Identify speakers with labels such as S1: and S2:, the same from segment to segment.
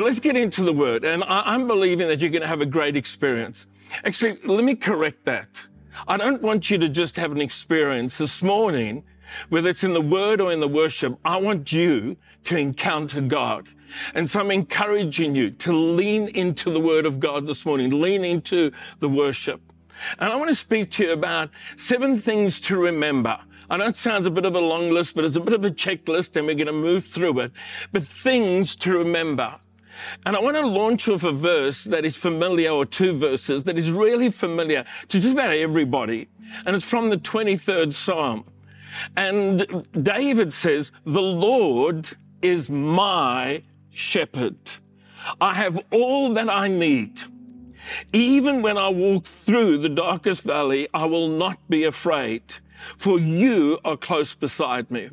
S1: But let's get into the word. And I, am believing that you're going to have a great experience. Actually, let me correct that. I don't want you to just have an experience this morning, whether it's in the word or in the worship. I want you to encounter God. And so I'm encouraging you to lean into the word of God this morning, lean into the worship. And I want to speak to you about seven things to remember. I know it sounds a bit of a long list, but it's a bit of a checklist and we're going to move through it. But things to remember. And I want to launch off a verse that is familiar, or two verses that is really familiar to just about everybody. And it's from the 23rd Psalm. And David says, The Lord is my shepherd. I have all that I need. Even when I walk through the darkest valley, I will not be afraid, for you are close beside me.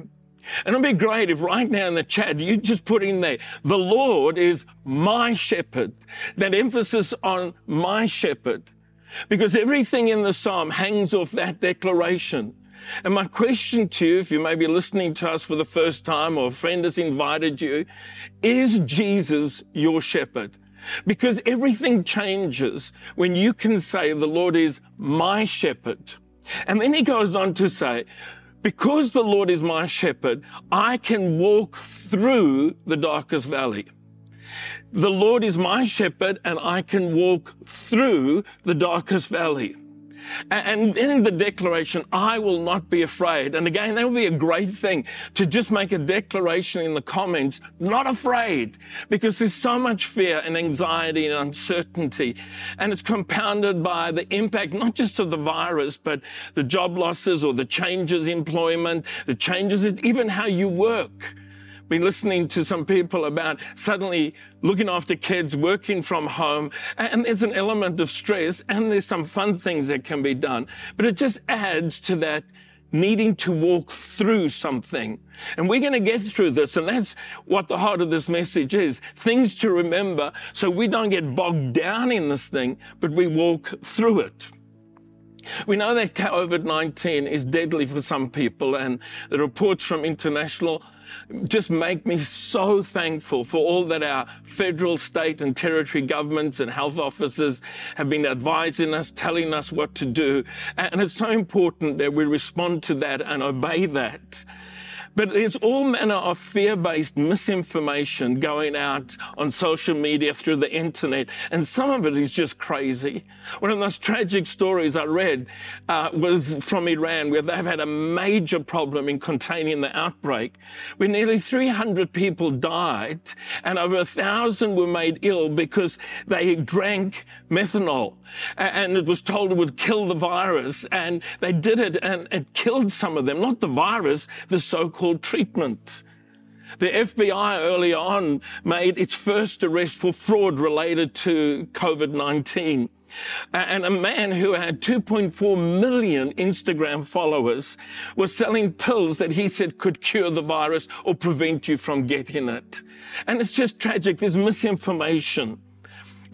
S1: And it'd be great if right now in the chat you just put in there, the Lord is my shepherd. That emphasis on my shepherd. Because everything in the psalm hangs off that declaration. And my question to you, if you may be listening to us for the first time or a friend has invited you, is Jesus your shepherd? Because everything changes when you can say, the Lord is my shepherd. And then he goes on to say, because the Lord is my shepherd, I can walk through the darkest valley. The Lord is my shepherd and I can walk through the darkest valley. And then the declaration, I will not be afraid. And again, that would be a great thing to just make a declaration in the comments, not afraid, because there's so much fear and anxiety and uncertainty. And it's compounded by the impact, not just of the virus, but the job losses or the changes in employment, the changes even how you work been listening to some people about suddenly looking after kids, working from home, and there's an element of stress and there's some fun things that can be done. But it just adds to that needing to walk through something. And we're going to get through this. And that's what the heart of this message is. Things to remember so we don't get bogged down in this thing, but we walk through it. We know that COVID-19 is deadly for some people and the reports from international just make me so thankful for all that our federal, state, and territory governments and health officers have been advising us, telling us what to do. And it's so important that we respond to that and obey that. But there's all manner of fear-based misinformation going out on social media through the internet, and some of it is just crazy. One of the most tragic stories I read uh, was from Iran, where they've had a major problem in containing the outbreak, where nearly 300 people died, and over a thousand were made ill because they drank methanol, and it was told it would kill the virus, and they did it, and it killed some of them, not the virus, the so-called called treatment. The FBI early on made its first arrest for fraud related to COVID-19. And a man who had 2.4 million Instagram followers was selling pills that he said could cure the virus or prevent you from getting it. And it's just tragic. There's misinformation.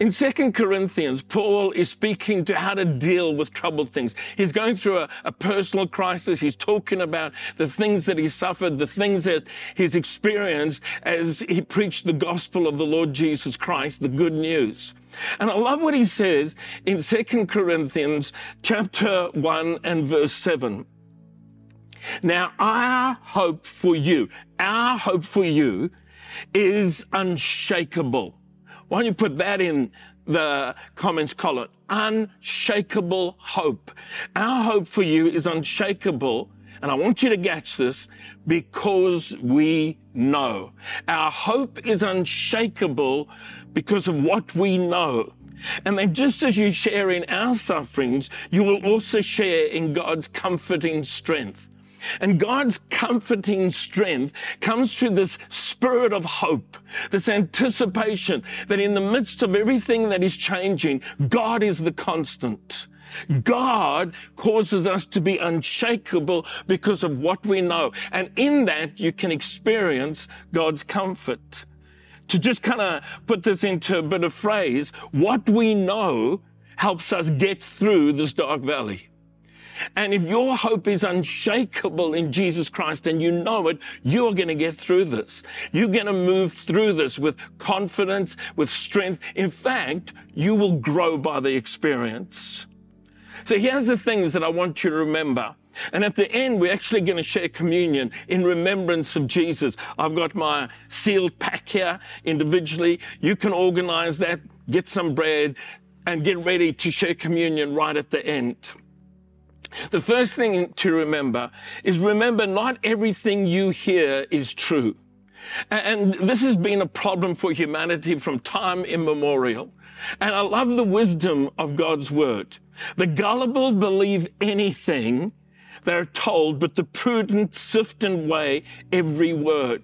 S1: In 2 Corinthians, Paul is speaking to how to deal with troubled things. He's going through a, a, personal crisis. He's talking about the things that he suffered, the things that he's experienced as he preached the gospel of the Lord Jesus Christ, the good news. And I love what he says in 2 Corinthians chapter 1 and verse 7. Now, our hope for you, our hope for you is unshakable why don't you put that in the comments column? Unshakable hope. Our hope for you is unshakable. And I want you to catch this because we know. Our hope is unshakable because of what we know. And then just as you share in our sufferings, you will also share in God's comforting strength. And God's comforting strength comes through this spirit of hope, this anticipation that in the midst of everything that is changing, God is the constant. God causes us to be unshakable because of what we know. And in that, you can experience God's comfort. To just kind of put this into a bit of phrase, what we know helps us get through this dark valley. And if your hope is unshakable in Jesus Christ and you know it, you're going to get through this. You're going to move through this with confidence, with strength. In fact, you will grow by the experience. So here's the things that I want you to remember. And at the end, we're actually going to share communion in remembrance of Jesus. I've got my sealed pack here individually. You can organize that, get some bread, and get ready to share communion right at the end. The first thing to remember is remember not everything you hear is true. And this has been a problem for humanity from time immemorial. And I love the wisdom of God's word. The gullible believe anything they're told, but the prudent sift and weigh every word.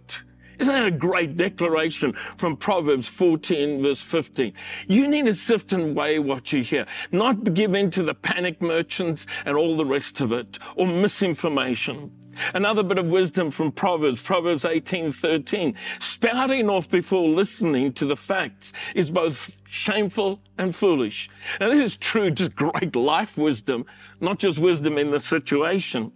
S1: Isn't that a great declaration from Proverbs 14, verse 15? You need to sift and weigh what you hear, not give in to the panic merchants and all the rest of it, or misinformation. Another bit of wisdom from Proverbs, Proverbs 18:13. Spouting off before listening to the facts is both shameful and foolish. Now this is true, just great life wisdom, not just wisdom in the situation.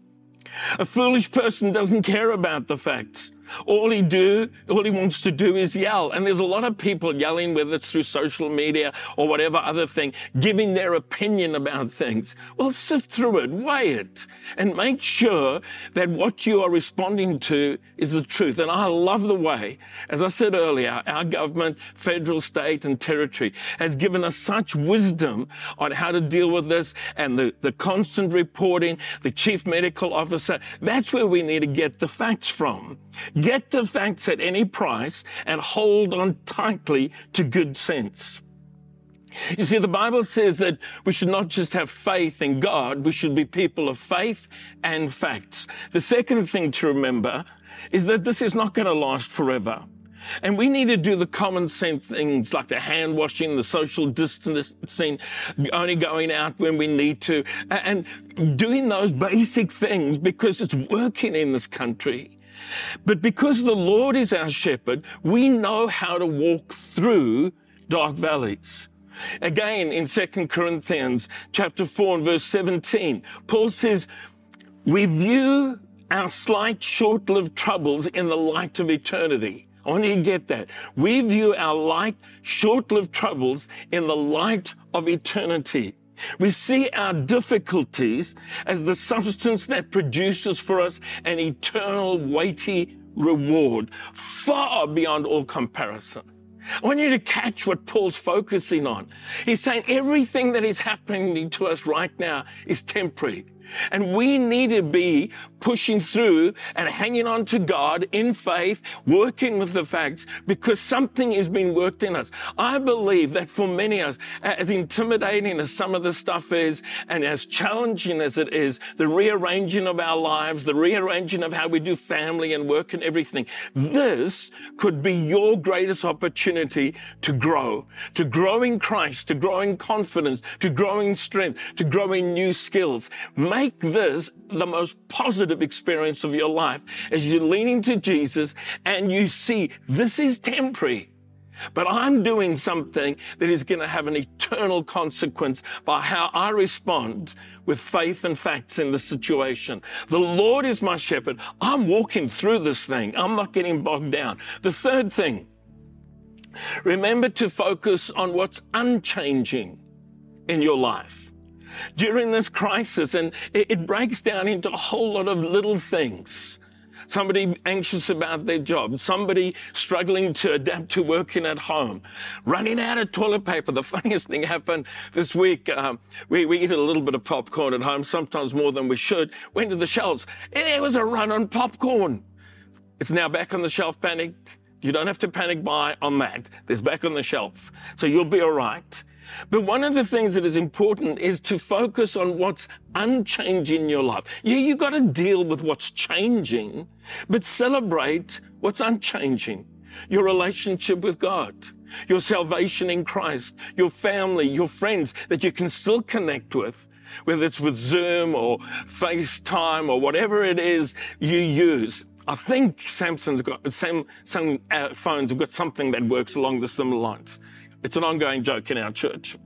S1: A foolish person doesn't care about the facts. All he do, all he wants to do is yell. And there's a lot of people yelling, whether it's through social media or whatever other thing, giving their opinion about things. Well, sift through it, weigh it, and make sure that what you are responding to is the truth. And I love the way, as I said earlier, our government, federal, state, and territory has given us such wisdom on how to deal with this and the, the constant reporting, the chief medical officer. That's where we need to get the facts from. Get the facts at any price and hold on tightly to good sense. You see, the Bible says that we should not just have faith in God, we should be people of faith and facts. The second thing to remember is that this is not going to last forever. And we need to do the common sense things like the hand washing, the social distancing, only going out when we need to, and doing those basic things because it's working in this country. But because the Lord is our shepherd, we know how to walk through dark valleys. Again, in 2 Corinthians chapter 4 and verse 17, Paul says, we view our slight short-lived troubles in the light of eternity. I want you to get that. We view our light, short-lived troubles in the light of eternity. We see our difficulties as the substance that produces for us an eternal, weighty reward, far beyond all comparison. I want you to catch what Paul's focusing on. He's saying everything that is happening to us right now is temporary. And we need to be pushing through and hanging on to God in faith, working with the facts, because something is being worked in us. I believe that for many of us, as intimidating as some of the stuff is, and as challenging as it is, the rearranging of our lives, the rearranging of how we do family and work and everything, this could be your greatest opportunity to grow, to grow in Christ, to grow in confidence, to grow in strength, to grow in new skills. Make this the most positive experience of your life as you lean into Jesus and you see this is temporary. But I'm doing something that is going to have an eternal consequence by how I respond with faith and facts in the situation. The Lord is my shepherd. I'm walking through this thing. I'm not getting bogged down. The third thing, remember to focus on what's unchanging in your life during this crisis, and it, it breaks down into a whole lot of little things somebody anxious about their job, somebody struggling to adapt to working at home, running out of toilet paper. The funniest thing happened this week. Um, we, we eat a little bit of popcorn at home, sometimes more than we should. Went to the shelves. And there was a run on popcorn. It's now back on the shelf, panic. You don't have to panic buy on that. There's back on the shelf. So you'll be all right. But one of the things that is important is to focus on what's unchanging in your life. Yeah, you got to deal with what's changing, but celebrate what's unchanging. Your relationship with God, your salvation in Christ, your family, your friends that you can still connect with, whether it's with Zoom or FaceTime or whatever it is you use. I think Samsung's got Samsung uh, phones have got something that works along the similar lines. It's an ongoing joke in our church.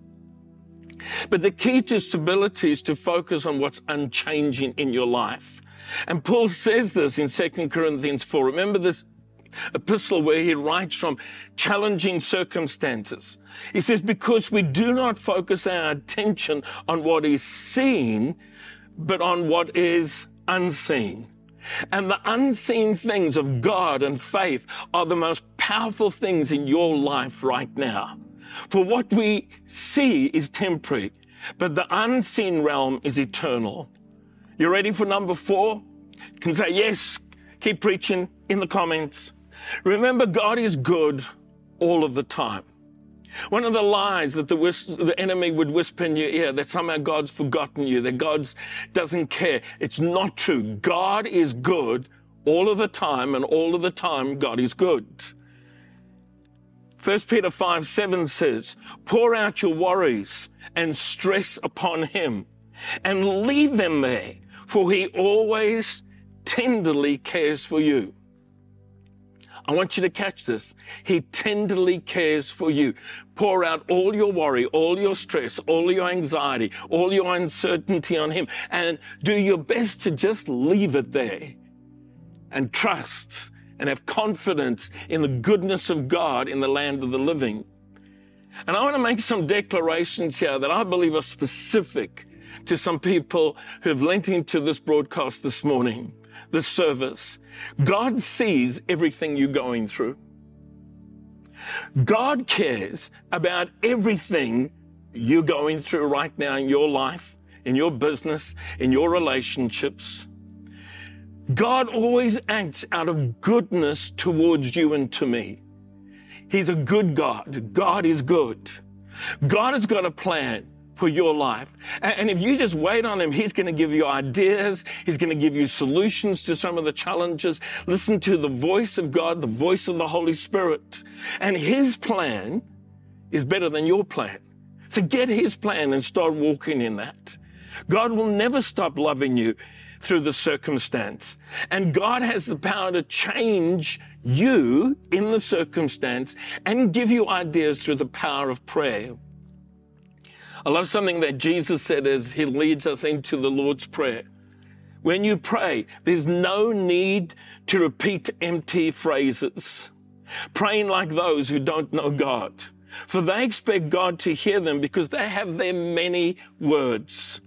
S1: But the key to stability is to focus on what's unchanging in your life. And Paul says this in 2 Corinthians 4. Remember this epistle where he writes from challenging circumstances. He says, Because we do not focus our attention on what is seen, but on what is unseen. And the unseen things of God and faith are the most powerful things in your life right now. For what we see is temporary, but the unseen realm is eternal. You ready for number four? You can say yes, keep preaching in the comments. Remember, God is good all of the time. One of the lies that the, the enemy would whisper in your ear that somehow God's forgotten you, that God doesn't care. It's not true. God is good all of the time, and all of the time, God is good. 1 Peter 5 7 says, Pour out your worries and stress upon Him and leave them there, for He always tenderly cares for you. I want you to catch this. He tenderly cares for you. Pour out all your worry, all your stress, all your anxiety, all your uncertainty on Him, and do your best to just leave it there and trust and have confidence in the goodness of God in the land of the living. And I want to make some declarations here that I believe are specific to some people who have lent into this broadcast this morning the service. God sees everything you're going through. God cares about everything you're going through right now in your life, in your business, in your relationships. God always acts out of goodness towards you and to me. He's a good God. God is good. God has got a plan for your life. And if you just wait on Him, He's going to give you ideas. He's going to give you solutions to some of the challenges. Listen to the voice of God, the voice of the Holy Spirit. And His plan is better than your plan. So get His plan and start walking in that. God will never stop loving you through the circumstance. And God has the power to change you in the circumstance and give you ideas through the power of prayer. I love something that Jesus said as he leads us into the Lord's Prayer. When you pray, there's no need to repeat empty phrases, praying like those who don't know God. For they expect God to hear them because they have their many words.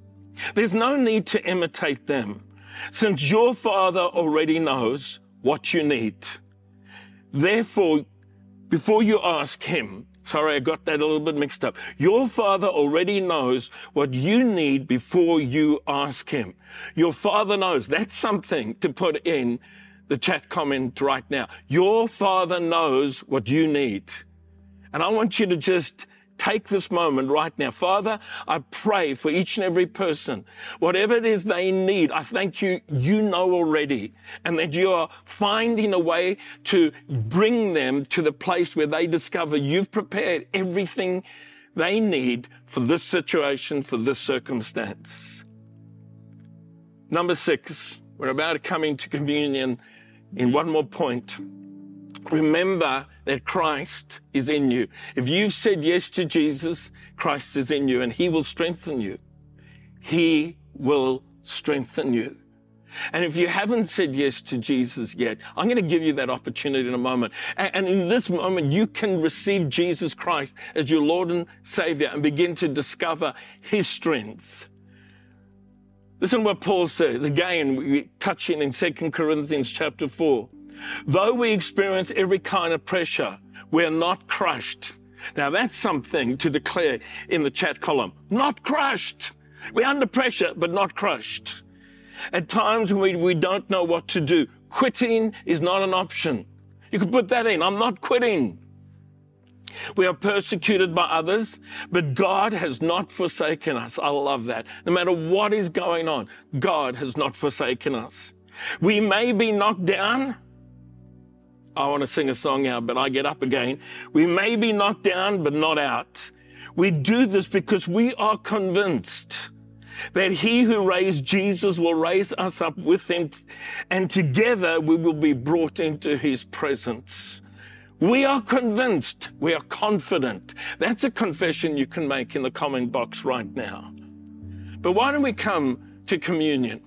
S1: There's no need to imitate them, since your Father already knows what you need. Therefore, before you ask Him, Sorry, I got that a little bit mixed up. Your Father already knows what you need before you ask Him. Your Father knows. That's something to put in the chat comment right now. Your Father knows what you need. And I want you to just take this moment right now. Father, I pray for each and every person, whatever it is they need, I thank you, you know already, and that you are finding a way to bring them to the place where they discover you've prepared everything they need for this situation, for this circumstance. Number six, we're about coming to communion in one more point remember that Christ is in you. If you've said yes to Jesus, Christ is in you and he will strengthen you. He will strengthen you. And if you haven't said yes to Jesus yet, I'm going to give you that opportunity in a moment. And in this moment, you can receive Jesus Christ as your Lord and Savior and begin to discover His strength. Listen to what Paul says. Again, we touch in in 2 Corinthians chapter 4. Though we experience every kind of pressure, we're not crushed. Now that's something to declare in the chat column. Not crushed. We're under pressure, but not crushed. At times when we, we don't know what to do, quitting is not an option. You could put that in. I'm not quitting. We are persecuted by others, but God has not forsaken us. I love that. No matter what is going on, God has not forsaken us. We may be knocked down, I want to sing a song out, but I get up again. We may be knocked down, but not out. We do this because we are convinced that he who raised Jesus will raise us up with him, and together we will be brought into his presence. We are convinced, we are confident. That's a confession you can make in the comment box right now. But why don't we come to communion?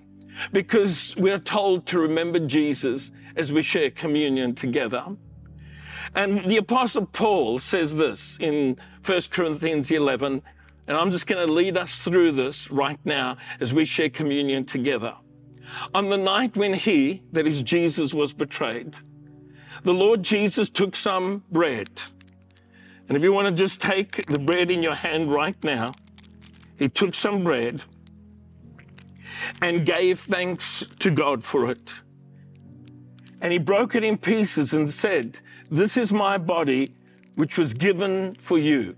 S1: Because we are told to remember Jesus as we share communion together. And the Apostle Paul says this in 1 Corinthians 11, and I'm just going to lead us through this right now as we share communion together. On the night when he, that is Jesus, was betrayed, the Lord Jesus took some bread. And if you want to just take the bread in your hand right now, he took some bread and gave thanks to God for it. And he broke it in pieces and said, This is my body, which was given for you.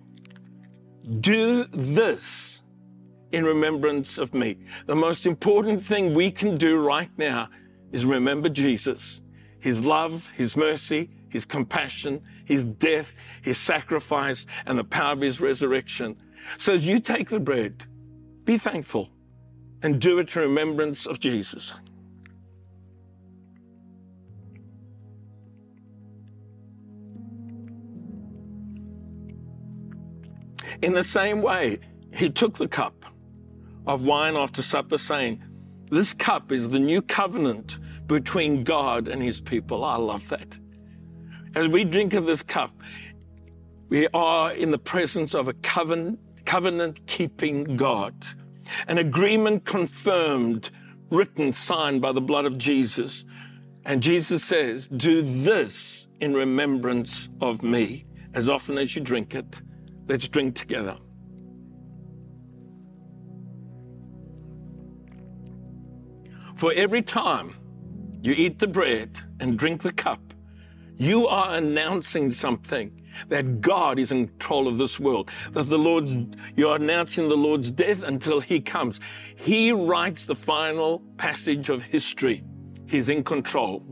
S1: Do this in remembrance of me. The most important thing we can do right now is remember Jesus, his love, his mercy, his compassion, his death, his sacrifice, and the power of his resurrection. So as you take the bread, be thankful and do it in remembrance of Jesus. In the same way, he took the cup of wine after supper, saying, This cup is the new covenant between God and his people. I love that. As we drink of this cup, we are in the presence of a covenant, covenant keeping God, an agreement confirmed, written, signed by the blood of Jesus. And Jesus says, Do this in remembrance of me. As often as you drink it, let's drink together. For every time you eat the bread and drink the cup, you are announcing something that God is in control of this world, that the Lord's, you're announcing the Lord's death until He comes. He writes the final passage of history. He's in control.